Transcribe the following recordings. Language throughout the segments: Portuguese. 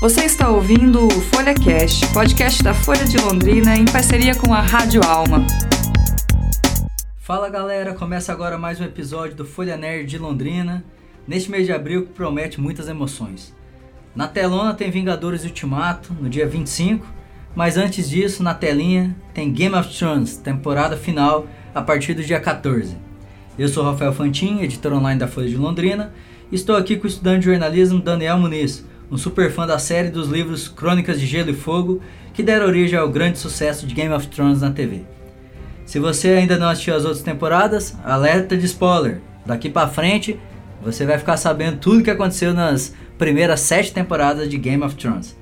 Você está ouvindo o Folha Cast, podcast da Folha de Londrina em parceria com a Rádio Alma. Fala galera, começa agora mais um episódio do Folha Nerd de Londrina, neste mês de abril que promete muitas emoções. Na telona tem Vingadores Ultimato, no dia 25, mas antes disso, na telinha, tem Game of Thrones, temporada final, a partir do dia 14. Eu sou Rafael Fantin, editor online da Folha de Londrina, e estou aqui com o estudante de jornalismo Daniel Muniz, um super fã da série dos livros Crônicas de Gelo e Fogo, que deram origem ao grande sucesso de Game of Thrones na TV. Se você ainda não assistiu as outras temporadas, alerta de spoiler. Daqui para frente, você vai ficar sabendo tudo o que aconteceu nas primeiras sete temporadas de Game of Thrones.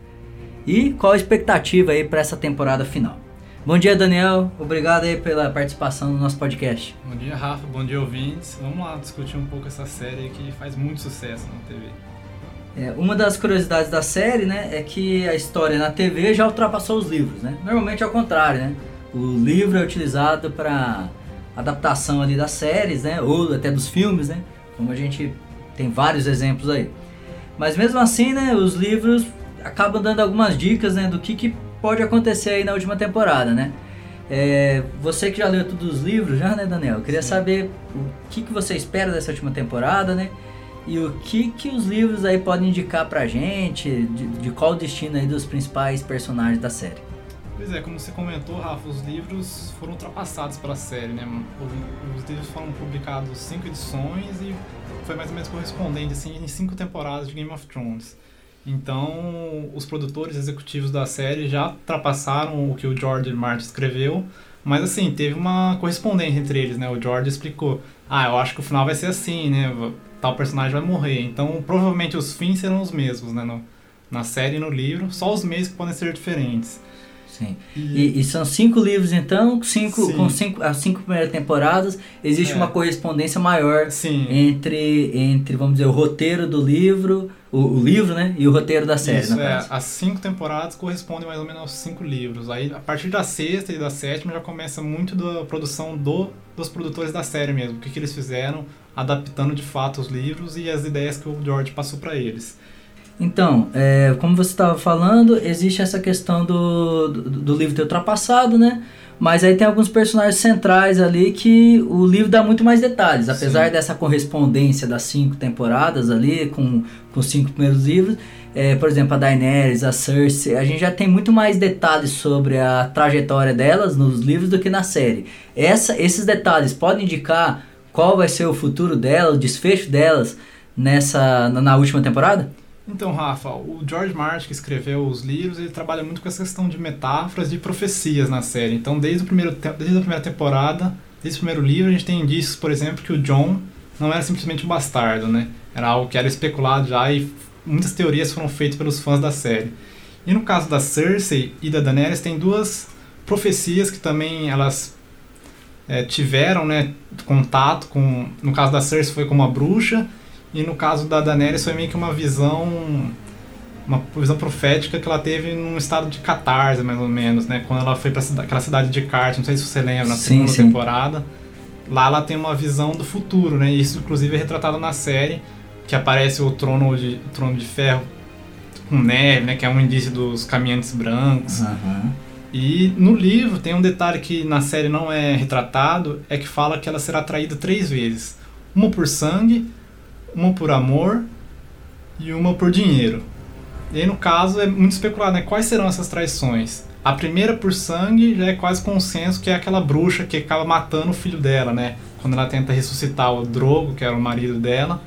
E qual a expectativa aí para essa temporada final? Bom dia, Daniel. Obrigado aí pela participação no nosso podcast. Bom dia, Rafa. Bom dia, ouvintes. Vamos lá discutir um pouco essa série que faz muito sucesso na TV. É, uma das curiosidades da série, né, é que a história na TV já ultrapassou os livros, né? Normalmente é o contrário, né? O livro é utilizado para adaptação ali das séries, né, ou até dos filmes, né? Como a gente tem vários exemplos aí. Mas mesmo assim, né, os livros acabam dando algumas dicas, né, do que, que pode acontecer aí na última temporada, né? É, você que já leu todos os livros, já, né, Daniel? Eu queria Sim. saber o que, que você espera dessa última temporada, né? E o que que os livros aí podem indicar pra gente, de, de qual o destino aí dos principais personagens da série? Pois é, como você comentou, Rafa, os livros foram ultrapassados pela série, né? Os livros foram publicados cinco edições e foi mais ou menos correspondente assim, em cinco temporadas de Game of Thrones. Então, os produtores executivos da série já ultrapassaram o que o George Martin escreveu, mas assim, teve uma correspondência entre eles, né? O George explicou: "Ah, eu acho que o final vai ser assim, né? Tal personagem vai morrer. Então, provavelmente os fins serão os mesmos, né? No, na série e no livro, só os meios que podem ser diferentes. Sim. E, e, são cinco livros, então, cinco, com cinco, as cinco primeiras temporadas, existe é. uma correspondência maior Sim. entre, entre, vamos dizer, o roteiro do livro, o, o livro, né? E o roteiro da série. Isso, é. As cinco temporadas correspondem mais ou menos aos cinco livros. Aí, a partir da sexta e da sétima, já começa muito da produção do, dos produtores da série mesmo. O que, que eles fizeram, adaptando de fato os livros e as ideias que o George passou para eles. Então, é, como você estava falando, existe essa questão do, do, do, livro ter ultrapassado, né? Mas aí tem alguns personagens centrais ali que o livro dá muito mais detalhes. Apesar Sim. dessa correspondência das cinco temporadas ali, com, com os cinco primeiros livros, é, por exemplo, a Daenerys, a Cersei, a gente já tem muito mais detalhes sobre a trajetória delas nos livros do que na série. Essa, esses detalhes podem indicar qual vai ser o futuro delas, o desfecho delas nessa na, na última temporada? Então, Rafa, o George Martin, que escreveu os livros, ele trabalha muito com essa questão de metáforas e profecias na série. Então, desde, o primeiro, desde a primeira temporada, desde o primeiro livro, a gente tem indícios, por exemplo, que o John não era simplesmente um bastardo, né? Era algo que era especulado já e muitas teorias foram feitas pelos fãs da série. E no caso da Cersei e da Daenerys, tem duas profecias que também elas é, tiveram né, contato com... No caso da Cersei foi com uma bruxa e no caso da Daenerys foi meio que uma visão uma visão profética que ela teve num estado de catarse, mais ou menos, né? Quando ela foi para aquela cidade de Cart, não sei se você lembra, na sim, segunda sim. temporada. Lá ela tem uma visão do futuro, né? Isso inclusive é retratado na série, que aparece o trono de o trono de ferro com neve, né? Que é um indício dos caminhantes brancos. Uhum. E no livro tem um detalhe que na série não é retratado, é que fala que ela será traída três vezes. Uma por sangue, uma por amor e uma por dinheiro. E aí, no caso, é muito especulado, né? Quais serão essas traições? A primeira por sangue já é quase consenso que é aquela bruxa que acaba matando o filho dela, né? Quando ela tenta ressuscitar o Drogo, que era o marido dela,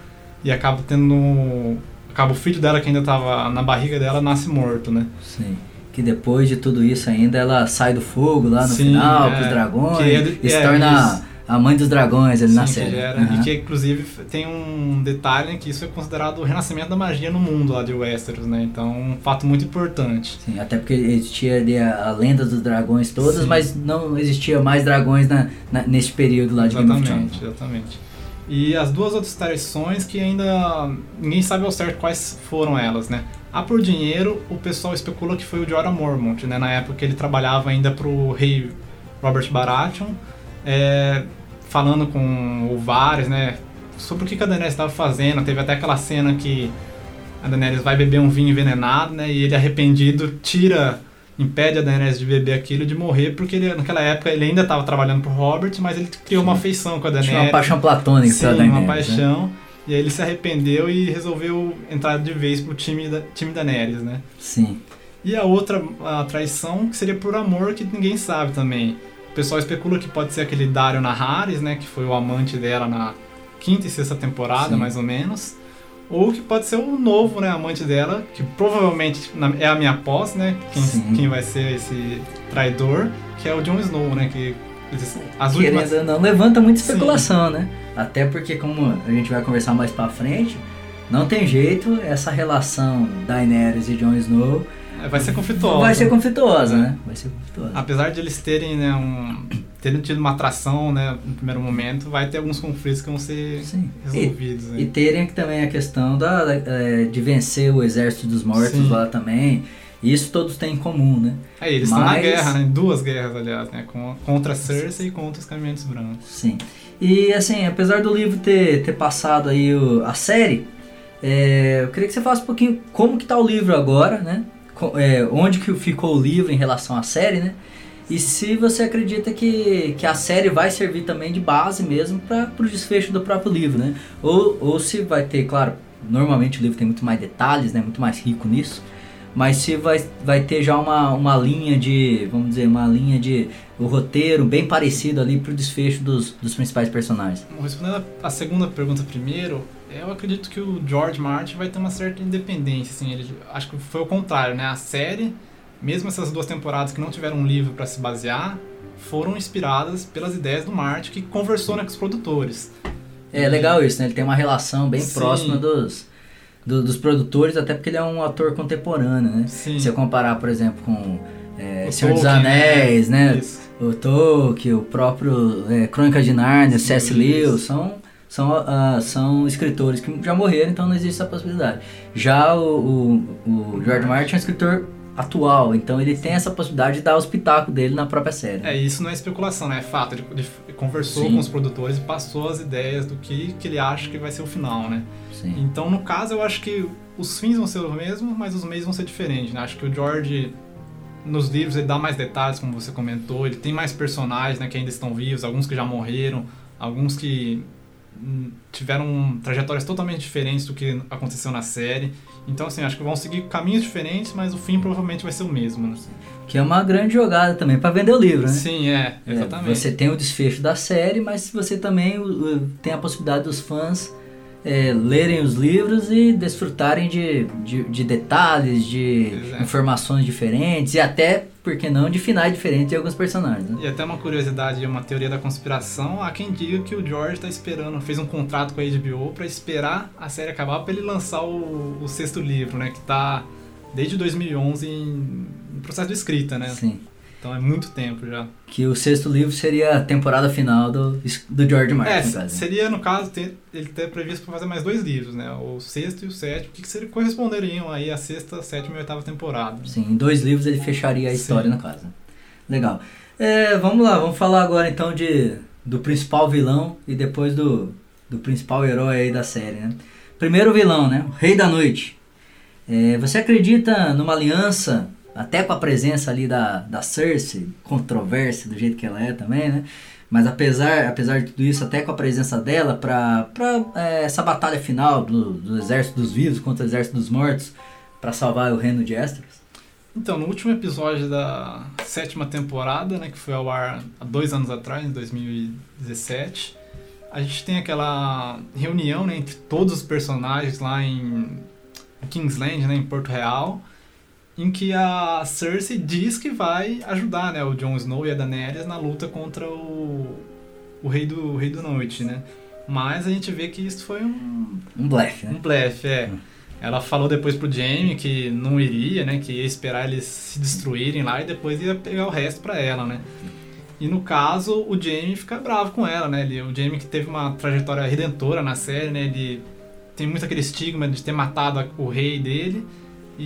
e acaba tendo. Acaba o filho dela que ainda estava na barriga dela, nasce morto, né? Sim. Que depois de tudo isso ainda ela sai do fogo lá no Sim, final, é, com os dragões, é, e se é, torna. A mãe dos dragões ali Sim, na série. Era, uhum. E que inclusive tem um detalhe que isso é considerado o renascimento da magia no mundo lá de Westeros, né? Então, um fato muito importante. Sim, até porque existia ali a, a lenda dos dragões todas, Sim. mas não existia mais dragões na, na, nesse período lá de exatamente, Game of Thrones. Exatamente. E as duas outras traições que ainda ninguém sabe ao certo quais foram elas, né? A por dinheiro, o pessoal especulou que foi o Jorah Mormont, né? Na época que ele trabalhava ainda pro rei Robert Baratheon. É, falando com o Vares, né? Sobre o que a Daenerys estava fazendo. Teve até aquela cena que a Daenerys vai beber um vinho envenenado, né? E ele arrependido tira, impede a Daenerys de beber aquilo, de morrer, porque ele, naquela época ele ainda estava trabalhando pro Robert, mas ele criou uma afeição com a Daenerys. Tinha uma paixão platônica Sim, Daenerys. uma né? paixão. E aí ele se arrependeu e resolveu entrar de vez pro time da time Daenerys, né? Sim. E a outra a traição que seria por amor, que ninguém sabe também. O pessoal especula que pode ser aquele Dario Naharis, né? Que foi o amante dela na quinta e sexta temporada, Sim. mais ou menos. Ou que pode ser o novo, né, amante dela, que provavelmente é a minha aposta, né? Quem, Sim. quem vai ser esse traidor, que é o Jon Snow, né? Que as Querendo últimas. ou não, levanta muita Sim. especulação, né? Até porque, como a gente vai conversar mais pra frente, não tem jeito essa relação Daenerys e Jon Snow Vai ser conflituosa. vai ser conflituosa, né? Vai ser conflituosa. Apesar de eles terem, né, um, terem tido uma atração, né, no primeiro momento, vai ter alguns conflitos que vão ser Sim. E, resolvidos. né? e terem também a questão da, da- eh, de vencer o exército dos mortos Sim. lá também. Isso todos têm em comum, né? Aí, eles estão na Mas- guerra, né? Duas guerras, aliás, né? Contra a Cersei e contra os Caminhantes Brancos. Sim. E assim, apesar do livro ter, ter passado aí o- a série, é, eu queria que você falasse um pouquinho como que tá o livro agora, né? É, onde que ficou o livro em relação à série, né? E se você acredita que, que a série vai servir também de base mesmo para o desfecho do próprio livro, né? Ou, ou se vai ter, claro, normalmente o livro tem muito mais detalhes, né? Muito mais rico nisso. Mas se vai, vai ter já uma, uma linha de, vamos dizer, uma linha de o roteiro bem parecido ali pro desfecho dos, dos principais personagens. Respondendo a segunda pergunta primeiro, eu acredito que o George Martin vai ter uma certa independência, assim, ele, acho que foi o contrário, né? A série, mesmo essas duas temporadas que não tiveram um livro para se basear, foram inspiradas pelas ideias do Martin, que conversou né, com os produtores. É legal isso, né? Ele tem uma relação bem Sim. próxima dos, do- dos produtores, até porque ele é um ator contemporâneo, né? Sim. Se eu comparar, por exemplo, com é, O Senhor dos Tolkien, Anéis, né? Isso. O Tolkien, o próprio é, Crônica de Nárnia, C.S. Lewis, são, são, ah, são escritores que já morreram, então não existe essa possibilidade. Já o, o, o George Martin é um escritor atual, então ele tem essa possibilidade de dar o espetáculo dele na própria série. É, isso não é especulação, né? É fato. Ele, ele conversou Sim. com os produtores e passou as ideias do que, que ele acha que vai ser o final, né? Sim. Então, no caso, eu acho que os fins vão ser os mesmos, mas os meios vão ser diferentes, né? Acho que o George, nos livros, ele dá mais detalhes, como você comentou. Ele tem mais personagens, né, que ainda estão vivos, alguns que já morreram, alguns que tiveram trajetórias totalmente diferentes do que aconteceu na série. Então, assim, acho que vão seguir caminhos diferentes, mas o fim provavelmente vai ser o mesmo, né? Que é uma grande jogada também para vender o livro, né? Sim, é, É, exatamente. você tem o desfecho da série, mas você também tem a possibilidade dos fãs é, lerem os livros e desfrutarem de, de, de detalhes, de é. informações diferentes e até, por que não, de finais diferentes de alguns personagens. Né? E até uma curiosidade uma teoria da conspiração, há quem diga que o George está esperando, fez um contrato com a HBO para esperar a série acabar para ele lançar o, o sexto livro, né, que tá desde 2011 em, em processo de escrita, né? Sim. Então é muito tempo já. Que o sexto livro seria a temporada final do, do George Martin, é, né? seria no caso ter, ele ter previsto para fazer mais dois livros, né? O sexto e o sétimo, que, que corresponderiam aí a sexta, sétima e oitava temporada. Sim, em dois livros ele fecharia a história Sim. no caso. Legal. É, vamos lá, vamos falar agora então de, do principal vilão e depois do, do principal herói aí da série, né? Primeiro vilão, né? O Rei da Noite. É, você acredita numa aliança, até com a presença ali da, da Cersei, controvérsia do jeito que ela é também, né? Mas apesar, apesar de tudo isso, até com a presença dela para é, essa batalha final do, do exército dos vivos contra o exército dos mortos para salvar o reino de Westeros? Então, no último episódio da sétima temporada, né, que foi ao ar há dois anos atrás, em 2017, a gente tem aquela reunião né, entre todos os personagens lá em Kingsland, né, em Porto Real, em que a Cersei diz que vai ajudar né, o Jon Snow e a Daenerys na luta contra o, o Rei do, o Rei do Noite, né? Mas a gente vê que isso foi um, Um blefe, né? um blefe, é. Ela falou depois pro Jaime que não iria, né? Que ia esperar eles se destruírem lá e depois ia pegar o resto pra ela, né? E no caso, o Jaime fica bravo com ela, né? Ele, o Jaime que teve uma trajetória redentora na série, né? Ele tem muito aquele estigma de ter matado o rei dele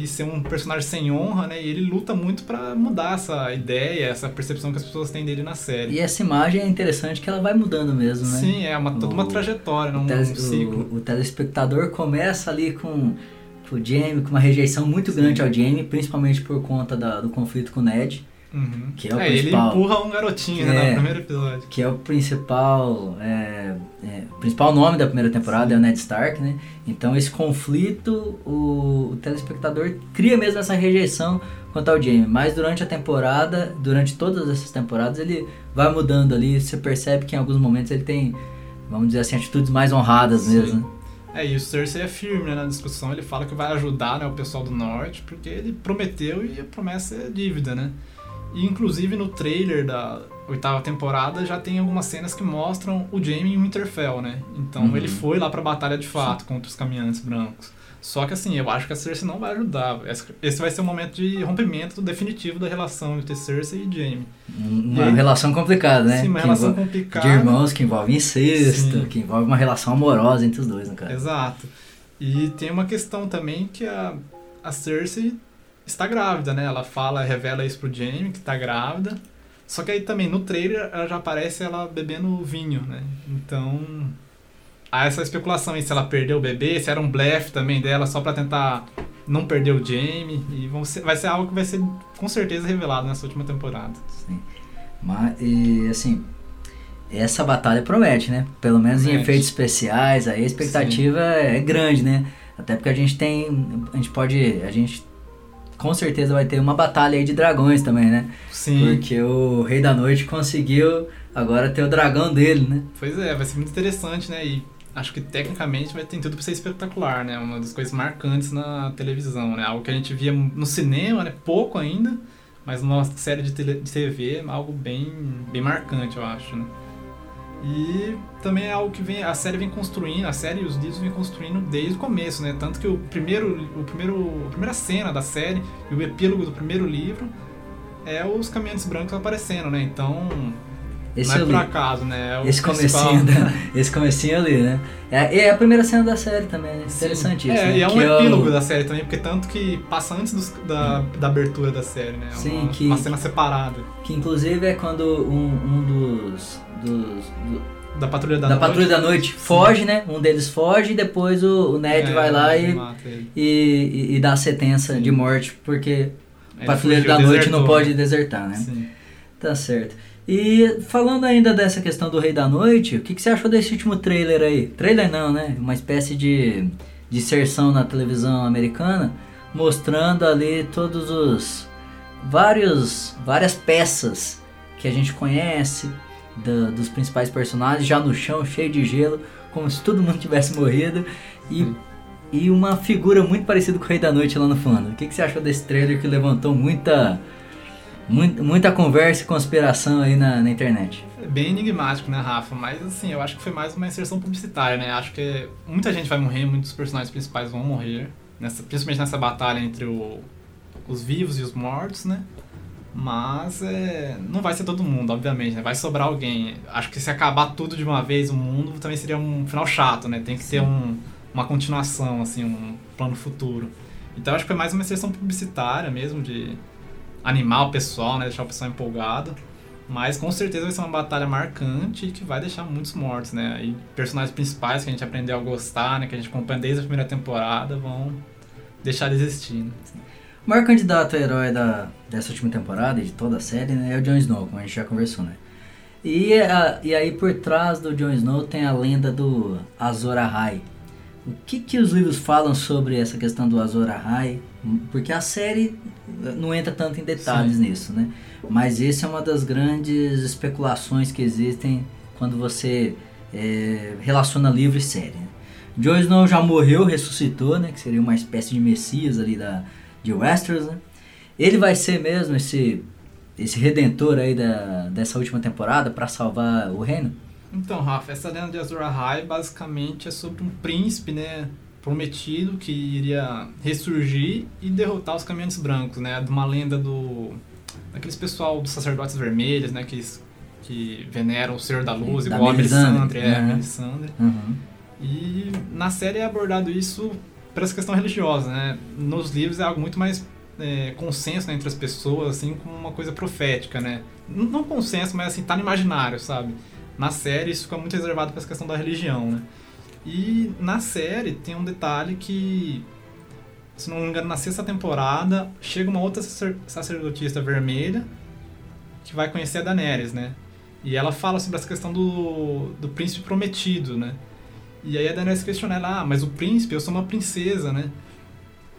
e ser um personagem sem honra, né? E ele luta muito pra mudar essa ideia, essa percepção que as pessoas têm dele na série. E essa imagem é interessante que ela vai mudando mesmo, né? Sim, é uma, toda uma O- trajetória, O, um, tele- um ciclo. o- o telespectador começa ali com pro Jamie, com uma rejeição muito grande ao Jamie, principalmente por conta da, do conflito com o Ned. Uhum. Que é o é, principal. ele empurra um garotinho, né, É. no primeiro episódio. que é o principal é, é, o principal nome da primeira temporada é o Ned Stark, né? Então esse conflito o, o telespectador cria mesmo essa rejeição quanto ao Jaime, mas durante a temporada, durante todas essas temporadas ele vai mudando ali, você percebe que em alguns momentos ele tem, vamos dizer assim, atitudes mais honradas Sim. mesmo. né? É, e o Cersei é firme né, na discussão, ele fala que vai ajudar né, o pessoal do norte, porque ele prometeu e a promessa é dívida, né? E inclusive no trailer da oitava temporada já tem algumas cenas que mostram o Jaime em Winterfell, né? Então Uhum. ele foi lá pra batalha de fato contra os caminhantes brancos. Só que assim, eu acho que a Cersei não vai ajudar. Esse- vai ser o momento de rompimento definitivo da relação entre Cersei e Jaime. Uma E aí- relação complicada, né? Sim, uma Que relação envolve- complicada. de irmãos que envolve incesto, Sim. que envolve uma relação amorosa entre os dois, no caso. Exato. E tem uma questão também que a, a Cersei está grávida, né? Ela fala, revela isso pro Jaime, que tá grávida. Só que aí também no trailer ela já aparece ela bebendo vinho, né? Então há essa especulação aí se ela perdeu o bebê, se era um blefe também dela só pra tentar não perder o Jaime. E vão ser- vai ser algo que vai ser com certeza revelado nessa última temporada. Sim. Mas, e, assim, essa batalha promete, né? Pelo menos em Promete. efeitos especiais, aí a expectativa é grande, né? Até porque a gente tem, a gente pode, a gente com certeza vai ter uma batalha aí de dragões também, né? Sim. Porque o Rei da Noite conseguiu agora ter o dragão dele, né? Pois é, vai ser muito interessante, né? E acho que tecnicamente vai ter tudo pra ser espetacular, né? Uma das coisas marcantes na televisão, né? Algo que a gente via no cinema, né? Pouco ainda, mas numa série de, tele- de TV algo bem, bem marcante, eu acho, né? E também é algo que vem, a série vem construindo, a série e os livros vem construindo desde o começo, né? Tanto que o primeiro, o primeiro, a primeira cena da série e o epílogo do primeiro livro é os caminhantes brancos aparecendo, né? Então, Esse não é eu por acaso, né? É Esse comecinho, da, esse comecinho eu li, né? É, é a primeira cena da série também, né? Interessante isso, É, né? e é um Que o- epílogo da série também, porque tanto que passa antes dos- da, da abertura da série, né? É Sim, uma, que- uma cena separada. Que inclusive é quando um, um dos, dos- do- Da Patrulha da, da, Noite. Patrulha da Noite foge, né? Um deles foge e depois o, o Ned É, vai lá e, e, e- e dá a sentença de morte, porque o Patrulheiro da Noite não pode desertar, né? Sim. Tá certo. E falando ainda dessa questão do Rei da Noite, o que, que você achou desse último trailer aí? Trailer não, né? Uma espécie de, de inserção na televisão americana, mostrando ali todos os vários várias peças que a gente conhece da- dos principais personagens já no chão, cheio de gelo, como se todo mundo tivesse morrido e Hum. e uma figura muito parecida com o Rei da Noite lá no fundo. O que, que você achou desse trailer que levantou muita Muita, muita conversa e conspiração aí na, na internet. É bem enigmático, né, Rafa? Mas assim, eu acho que foi mais uma inserção publicitária, né? Acho que muita gente vai morrer, muitos personagens principais vão morrer, nessa, principalmente nessa batalha entre o- os vivos e os mortos, né? Mas é, não vai ser todo mundo, obviamente, né? Vai sobrar alguém. Acho que se acabar tudo de uma vez, o mundo também seria um final chato, né? Tem que ter um, uma continuação, assim, um plano futuro. Então acho que foi mais uma inserção publicitária mesmo, de animar o pessoal, né? Deixar o pessoal empolgado. Mas com certeza vai ser uma batalha marcante que vai deixar muitos mortos, né? E personagens principais que a gente aprendeu a gostar, né? Que a gente acompanha desde a primeira temporada, vão deixar de existir. Né? O maior candidato a herói da, dessa última temporada e de toda a série né, é o Jon Snow, como a gente já conversou, né? E, a- e aí por trás do Jon Snow tem a lenda do Azor Ahai. O que, que os livros falam sobre essa questão do Azor Ahai? Porque a série não entra tanto em detalhes Sim. nisso, né? Mas essa é uma das grandes especulações que existem quando você é, relaciona livro e série. né? Jon Snow já morreu, ressuscitou, né? Que seria uma espécie de messias ali da, de Westeros, né? Ele vai ser mesmo esse, esse redentor aí da, dessa última temporada para salvar o reino? Então, Rafa, essa lenda de Azor Ahai basicamente é sobre um príncipe, né? Prometido que iria ressurgir e derrotar os caminhantes brancos, né? De uma lenda do. daqueles pessoal dos sacerdotes vermelhos, né? Que, que veneram o Senhor da Luz, Da igual a Melisandre, Melisandre, é, né? Melisandre. Uhum. E na série é abordado isso por essa questão religiosa, né? Nos livros é algo muito mais é, consenso né, entre as pessoas, assim, como uma coisa profética, né? Não consenso, mas assim, tá no imaginário, sabe? Na série isso fica muito reservado para essa questão da religião, né? E na série tem um detalhe que se não me engano, na sexta temporada, chega uma outra sacerdotista vermelha que vai conhecer a Daenerys, né? E ela fala sobre essa questão do, do príncipe prometido, né? E aí a Daenerys questiona ela, ah, mas o príncipe, eu sou uma princesa, né?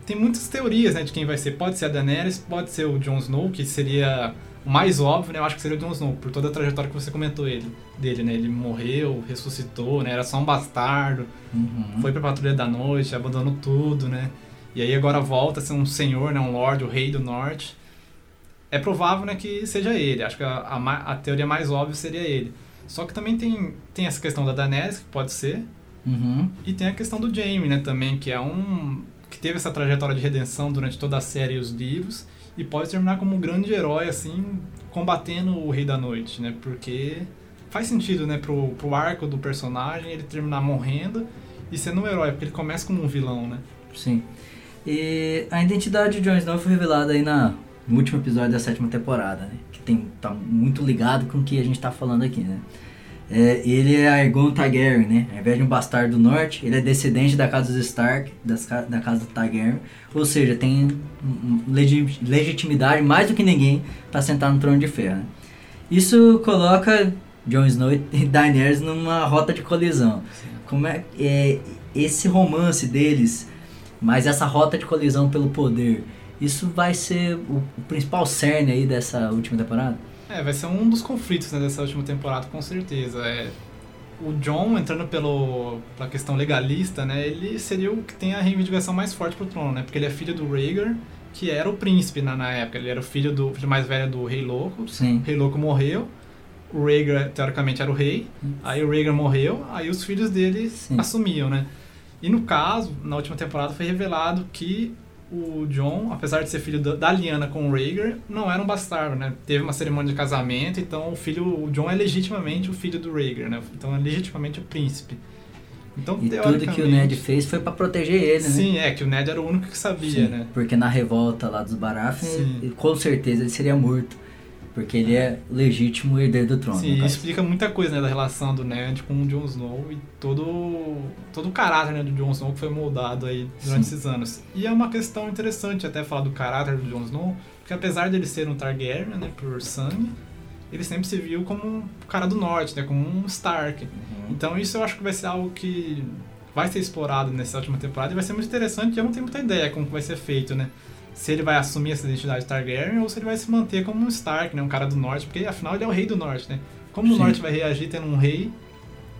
Tem muitas teorias, né, de quem vai ser. Pode ser a Daenerys, pode ser o Jon Snow, que seria o mais óbvio, né? Eu acho que seria o Jon Snow, por toda a trajetória que você comentou ele, dele, né? Ele morreu, ressuscitou, né? Era só um bastardo, Uhum. foi pra Patrulha da Noite, abandonou tudo, né? E aí agora volta a ser um senhor, né? Um lord, o rei do norte. É provável, né, que seja ele. Acho que a, a, a teoria mais óbvia seria ele. Só que também tem, tem essa questão da Daenerys, que pode ser, Uhum. e tem a questão do Jaime, né, também, que é um que teve essa trajetória de redenção durante toda a série e os livros e pode terminar como um grande herói assim, combatendo o Rei da Noite, né? Porque faz sentido, né, pro, pro arco do personagem ele terminar morrendo e sendo um herói, porque ele começa como um vilão, né? Sim. E a identidade de Jon Snow foi revelada aí na, no último episódio da sétima temporada, né? Que tem, tá muito ligado com o que a gente tá falando aqui, né? É, ele é Aegon Targaryen, né? Ao invés de um bastardo do norte, ele é descendente da casa dos Stark, das, da casa do Targaryen. Ou seja, tem legi- legitimidade mais do que ninguém para sentar no trono de ferro, né? Isso coloca Jon Snow e Daenerys numa rota de colisão. Como é, é esse romance deles, mas essa rota de colisão pelo poder, isso vai ser o, o principal cerne aí dessa última temporada? É, vai ser um dos conflitos né, dessa última temporada, com certeza. É, o John, entrando pelo, pela questão legalista, né, ele seria o que tem a reivindicação mais forte pro trono, né? Porque ele é filho do Rhaegar, que era o príncipe na, na época. Ele era o filho, do, filho mais velho do Rei Louco. Sim. O Rei Louco morreu. O Rhaegar, teoricamente, era o rei. Aí o Rhaegar morreu, aí os filhos dele Sim. assumiam, né? E no caso, na última temporada, foi revelado que o John, apesar de ser filho da, Lyanna com o Rhaegar, não era um bastardo, né? Teve uma cerimônia de casamento, então o filho, o John é legitimamente o filho do Rhaegar, né? Então é legitimamente o príncipe. Então, E tudo que o Ned fez foi pra proteger ele, né? Sim, é que o Ned era o único que sabia, Sim, né? Porque na revolta lá dos Baratheon, Sim. ele- com certeza ele seria morto. Porque ele é legítimo herdeiro do trono. Sim, explica muita coisa, né, da relação do Ned com o Jon Snow e todo, todo o caráter né, do Jon Snow que foi moldado aí durante Sim. esses anos. E é uma questão interessante até falar do caráter do Jon Snow, porque apesar de ele ser um Targaryen, né, por sangue, ele sempre se viu como um cara do norte, né, como um Stark. Uhum. Então isso eu acho que vai ser algo que vai ser explorado nessa última temporada e vai ser muito interessante eu não tenho muita ideia como vai ser feito, né? Se ele vai assumir essa identidade Targaryen ou se ele vai se manter como um Stark, né? Um cara do norte, porque afinal ele é o rei do norte, né? Como o Sim. norte vai reagir tendo um rei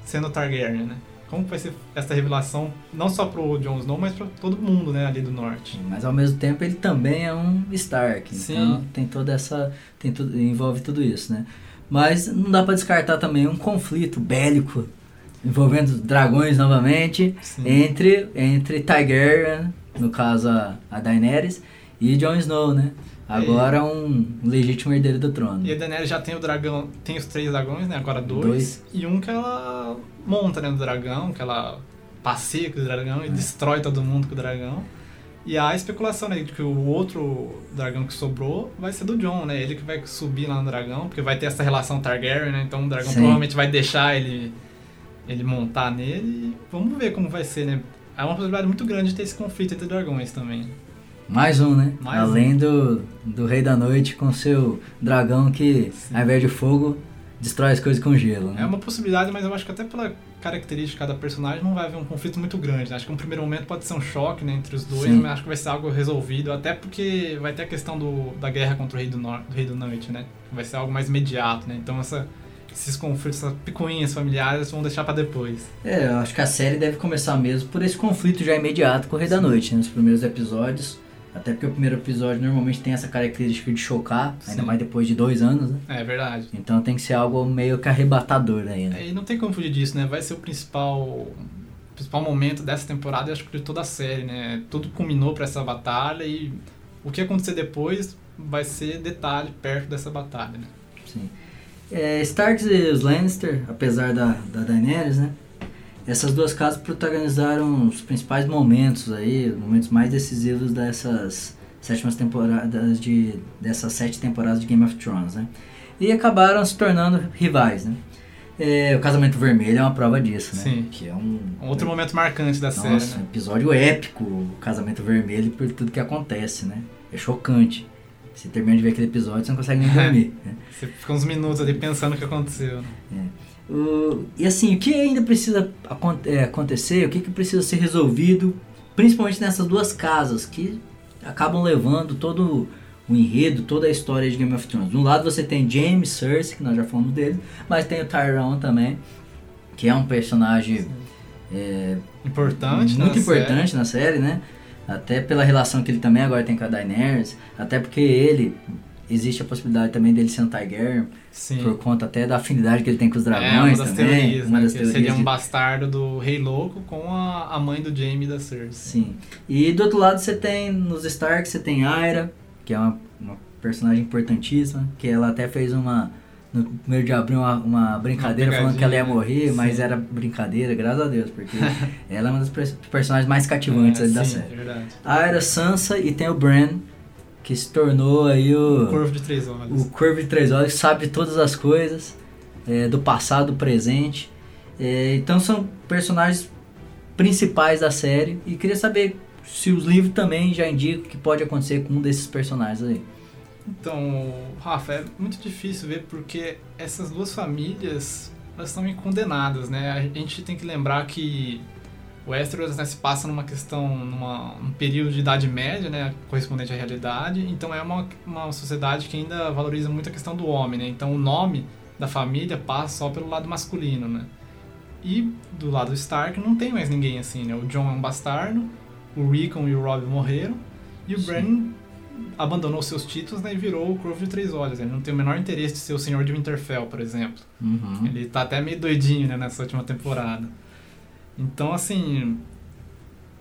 sendo Targaryen, né? Como vai ser essa revelação, não só pro Jon Snow, mas pra todo mundo, né, ali do norte. Mas ao mesmo tempo ele também é um Stark. Sim. Então tem toda essa. Tem tudo, envolve tudo isso, né? Mas não dá pra descartar também um conflito bélico envolvendo dragões novamente Sim. entre, entre Targaryen, no caso a Daenerys, e Jon Snow, né? Agora um legítimo herdeiro do trono. E a Daenerys já tem o dragão, tem os três dragões, né? Agora dois. Dois. E um que ela monta, né? No dragão, que ela passeia com o dragão É. e destrói todo mundo com o dragão. E há a especulação, né? De que o outro dragão que sobrou vai ser do Jon, né? Ele que vai subir lá no dragão, porque vai ter essa relação Targaryen, né? Então o dragão Sim. provavelmente vai deixar ele, ele montar nele. E vamos ver como vai ser, né? Há uma possibilidade muito grande de ter esse conflito entre dragões também. Mais um, né? Mais Além do, do Rei da Noite com seu dragão que, Sim. ao invés de fogo, destrói as coisas com gelo. Né? É uma possibilidade, mas eu acho que até pela característica cada personagem não vai haver um conflito muito grande. né? Acho que um primeiro momento pode ser um choque né, entre os dois, Sim. mas acho que vai ser algo resolvido, até porque vai ter a questão do, da guerra contra o Rei do, Nor do Rei do Noite, né? Vai ser algo mais imediato, né? Então essa, esses conflitos, essas picuinhas familiares vão deixar pra depois. É, eu acho que a série deve começar mesmo por esse conflito já imediato com o Rei da Noite, né, nos primeiros episódios. Até porque o primeiro episódio normalmente tem essa característica de chocar, ainda Sim. mais depois de dois anos, né? É verdade. Então tem que ser algo meio que arrebatador aí, né? É, e não tem como fugir disso, né? Vai ser o principal principal momento dessa temporada e acho que de toda a série, né? Tudo culminou pra essa batalha e o que acontecer depois vai ser detalhe perto dessa batalha, né? Sim. É, Starks e os Lannister, apesar da, da Daenerys, né? Essas duas casas protagonizaram os principais momentos aí, os momentos mais decisivos dessas sétimas temporadas de dessas sete temporadas de Game of Thrones, né? E acabaram se tornando rivais, né? É, o Casamento Vermelho é uma prova disso, né? Sim. Que é um. Outro momento marcante da série, Nossa, né? episódio épico, o Casamento Vermelho, por tudo que acontece, né? É chocante. Você termina de ver aquele episódio, você não consegue nem dormir. né? Você fica uns minutos ali pensando o que aconteceu. né? O- e assim, o que ainda precisa é, acontecer, o que, que precisa ser resolvido, principalmente nessas duas casas que acabam levando todo o enredo, toda a história de Game of Thrones. De um lado você tem James Cersei, que nós já falamos dele, mas tem o Tyrone também, que é um personagem é, Importante, muito na importante na série, né? Até pela relação que ele também agora tem com a Daenerys, até porque ele existe a possibilidade também dele ser um Série. Sim. por conta até da afinidade que ele tem com os é uma dragões também. teorias, uma né? das que teorias seria um bastardo do Rei Louco com a, a mãe do Jaime da Cersei. Sim. E do outro lado você tem, nos Stark, você tem Aira, que é uma, uma personagem importantíssima, que ela até fez uma... No primeiro de abril, uma, uma brincadeira Uma falando que ela ia morrer, mas sim. era brincadeira, graças a Deus, porque ela é uma das pers- personagens mais cativantes É, ali da sim, série. é verdade. Aira, Sansa e tem o Bran, que se tornou aí o... O Corvo de Três Olhos. O Curve de Três Olhos sabe todas as coisas, é, do passado, do presente. É, então são personagens principais da série. E queria saber se os livros também já indicam o que pode acontecer com um desses personagens aí. Então, Rafa, é muito difícil ver porque essas duas famílias elas estão meio condenadas, né? A gente tem que lembrar que Westeros né, se passa numa questão, numa, um período de idade média, né, correspondente à realidade. Então é uma, uma sociedade que ainda valoriza muito a questão do homem, né? Então o nome da família passa só pelo lado masculino, né? E do lado Stark não tem mais ninguém assim, né? O Jon é um bastardo, o Rickon e o Robb morreram e o. Bran abandonou seus títulos né, e virou o Corvo de Três Olhos. Ele não tem o menor interesse de ser o Senhor de Winterfell, por exemplo. Uhum. Ele tá até meio doidinho né, nessa última temporada. Então, assim,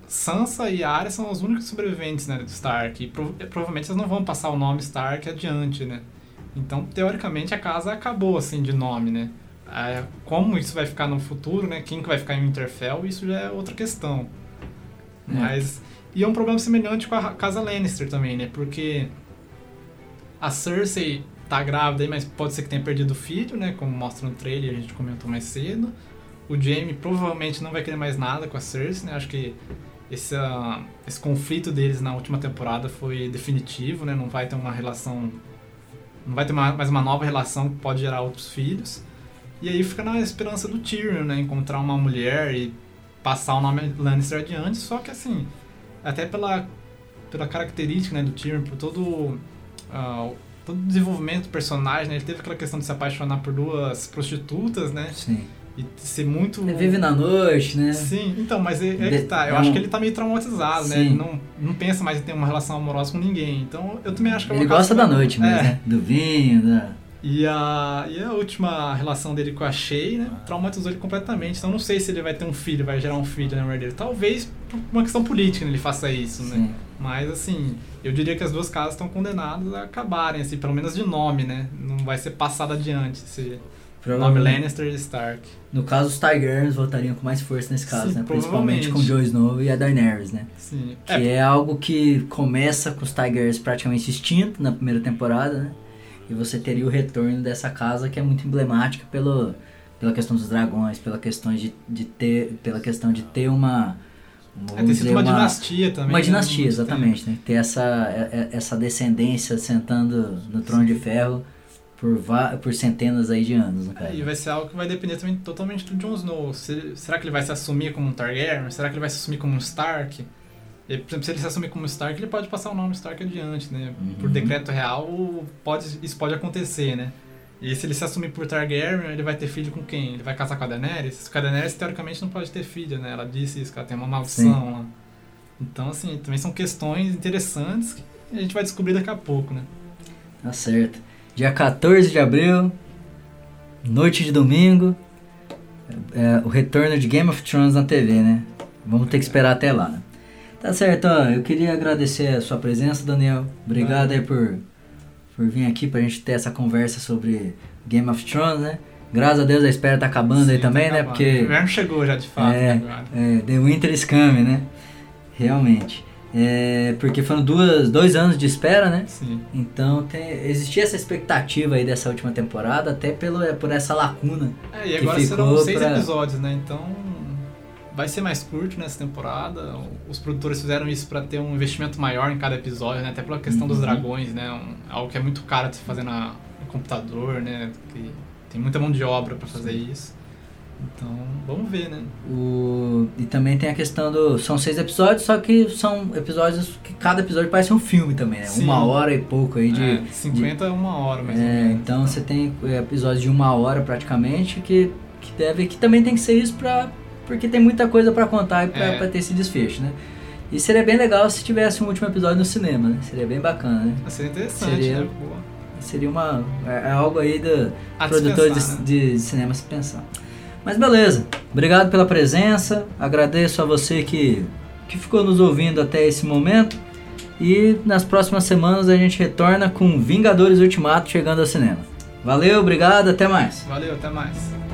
Sansa e Arya são os únicos sobreviventes né, do Stark. E prov- provavelmente eles não vão passar o nome Stark adiante, né? Então, teoricamente, a casa acabou, assim, de nome, né? Ah, Como isso vai ficar no futuro, né? Quem que vai ficar em Winterfell, isso já é outra questão. É. Mas... E é um problema semelhante com a casa Lannister também, né? Porque a Cersei tá grávida aí, mas pode ser que tenha perdido o filho, né? Como mostra no trailer, a gente comentou mais cedo. O Jaime provavelmente não vai querer mais nada com a Cersei, né? Acho que esse, ah, esse conflito deles na última temporada foi definitivo, né? Não vai ter uma relação... Não vai ter uma- mais uma nova relação que pode gerar outros filhos. E aí fica na esperança do Tyrion, né? Encontrar uma mulher e passar o nome Lannister adiante, só que assim, até pela, pela característica né, do Tyrion, por todo, o- todo o desenvolvimento do personagem, né? Ele teve aquela questão de se apaixonar por duas prostitutas, né? Sim. E ser muito... Ele vive na noite, né? Sim, então, mas é, é que tá. Eu é acho um- que ele tá meio traumatizado, né? Sim. Ele não, não pensa mais em ter uma relação amorosa com ninguém. Então, eu também acho que é uma Ele gosta da noite mesmo, É. né? Do vinho, da... E a, e a última relação dele com a Shay, né? Traumatizou ele completamente. Então, não sei se ele vai ter um filho, vai gerar um filho na mulher dele. Talvez por uma questão política né, ele faça isso, né? Sim. Mas, assim, eu diria que as duas casas estão condenadas a acabarem, assim, pelo menos de nome, né? Não vai ser passado adiante esse nome Lannister e Stark. No caso, os Targaryens voltariam com mais força nesse caso, Sim, né? Principalmente com o Jon Snow e a Daenerys, né? Sim. Que é. algo que começa com os Tigers praticamente extintos na primeira temporada, né? E você teria o retorno dessa casa que é muito emblemática pelo, pela questão dos dragões, pela questão de, de ter, pela questão de ter uma É, tem sido dizer, uma, dinastia também. uma né, dinastia, exatamente, né? Ter essa é- é- essa descendência sentando no trono de ferro por por centenas aí de anos. É, e vai ser algo que vai depender também totalmente do Jon Snow. Se- será que ele vai se assumir como um Targaryen? Será que ele vai se assumir como um Stark? Por exemplo, se ele se assumir como Stark, ele pode passar o nome Stark adiante, né? Por Uhum. decreto real, pode, isso pode acontecer, né? E se ele se assumir por Targaryen, ele vai ter filho com quem? Ele vai casar com a Daenerys? Com a Daenerys, teoricamente, não pode ter filho, né? Ela disse isso, que ela tem uma maldição lá. Então, assim, também são questões interessantes que a gente vai descobrir daqui a pouco, né? Tá certo. Dia 14 de abril, noite de domingo, é, o retorno de Game of Thrones na TV, né? Vamos ter que esperar até lá. né? Tá certo, ó, eu queria agradecer a sua presença, Daniel. Obrigado aí por, por vir aqui pra gente ter essa conversa sobre Game of Thrones, né? Graças a Deus a espera tá acabando aí Sim, tá também, né? acabando. Porque O inverno chegou já, de fato, É. agora. é, The Winter is coming, né? Realmente. É, porque foram duas, dois anos de espera, né? Sim. Então tem, existia essa expectativa aí dessa última temporada, até pelo, por essa lacuna. É, e agora serão seis pra- episódios, né? Então vai ser mais curto nessa temporada. Os produtores fizeram isso pra ter um investimento maior em cada episódio, né? Até pela questão dos Uhum. dragões, né? Um- algo que é muito caro de se fazer na, no computador, né? Que tem muita mão de obra pra fazer isso. Então, vamos ver, né? O, e também tem a questão do. São seis episódios, só que são episódios que cada episódio parece um filme também, né? Sim. Uma hora e pouco aí de. É, 50 é uma hora, mais ou É, menos. então você tem é, episódios de uma hora praticamente que, que deve que também tem que ser isso pra, porque tem muita coisa pra contar e pra, É. pra ter esse desfecho, né? E seria bem legal se tivesse um último episódio no cinema, né? Seria bem bacana, né? Seria interessante, Seria- né? Boa. Seria uma é, é algo aí do A produtor de, né? de cinema se pensar. Mas beleza, obrigado pela presença, agradeço a você que, que ficou nos ouvindo até esse momento. E nas próximas semanas a gente retorna com Vingadores Ultimato chegando ao cinema. Valeu, obrigado, até mais. Valeu, até mais.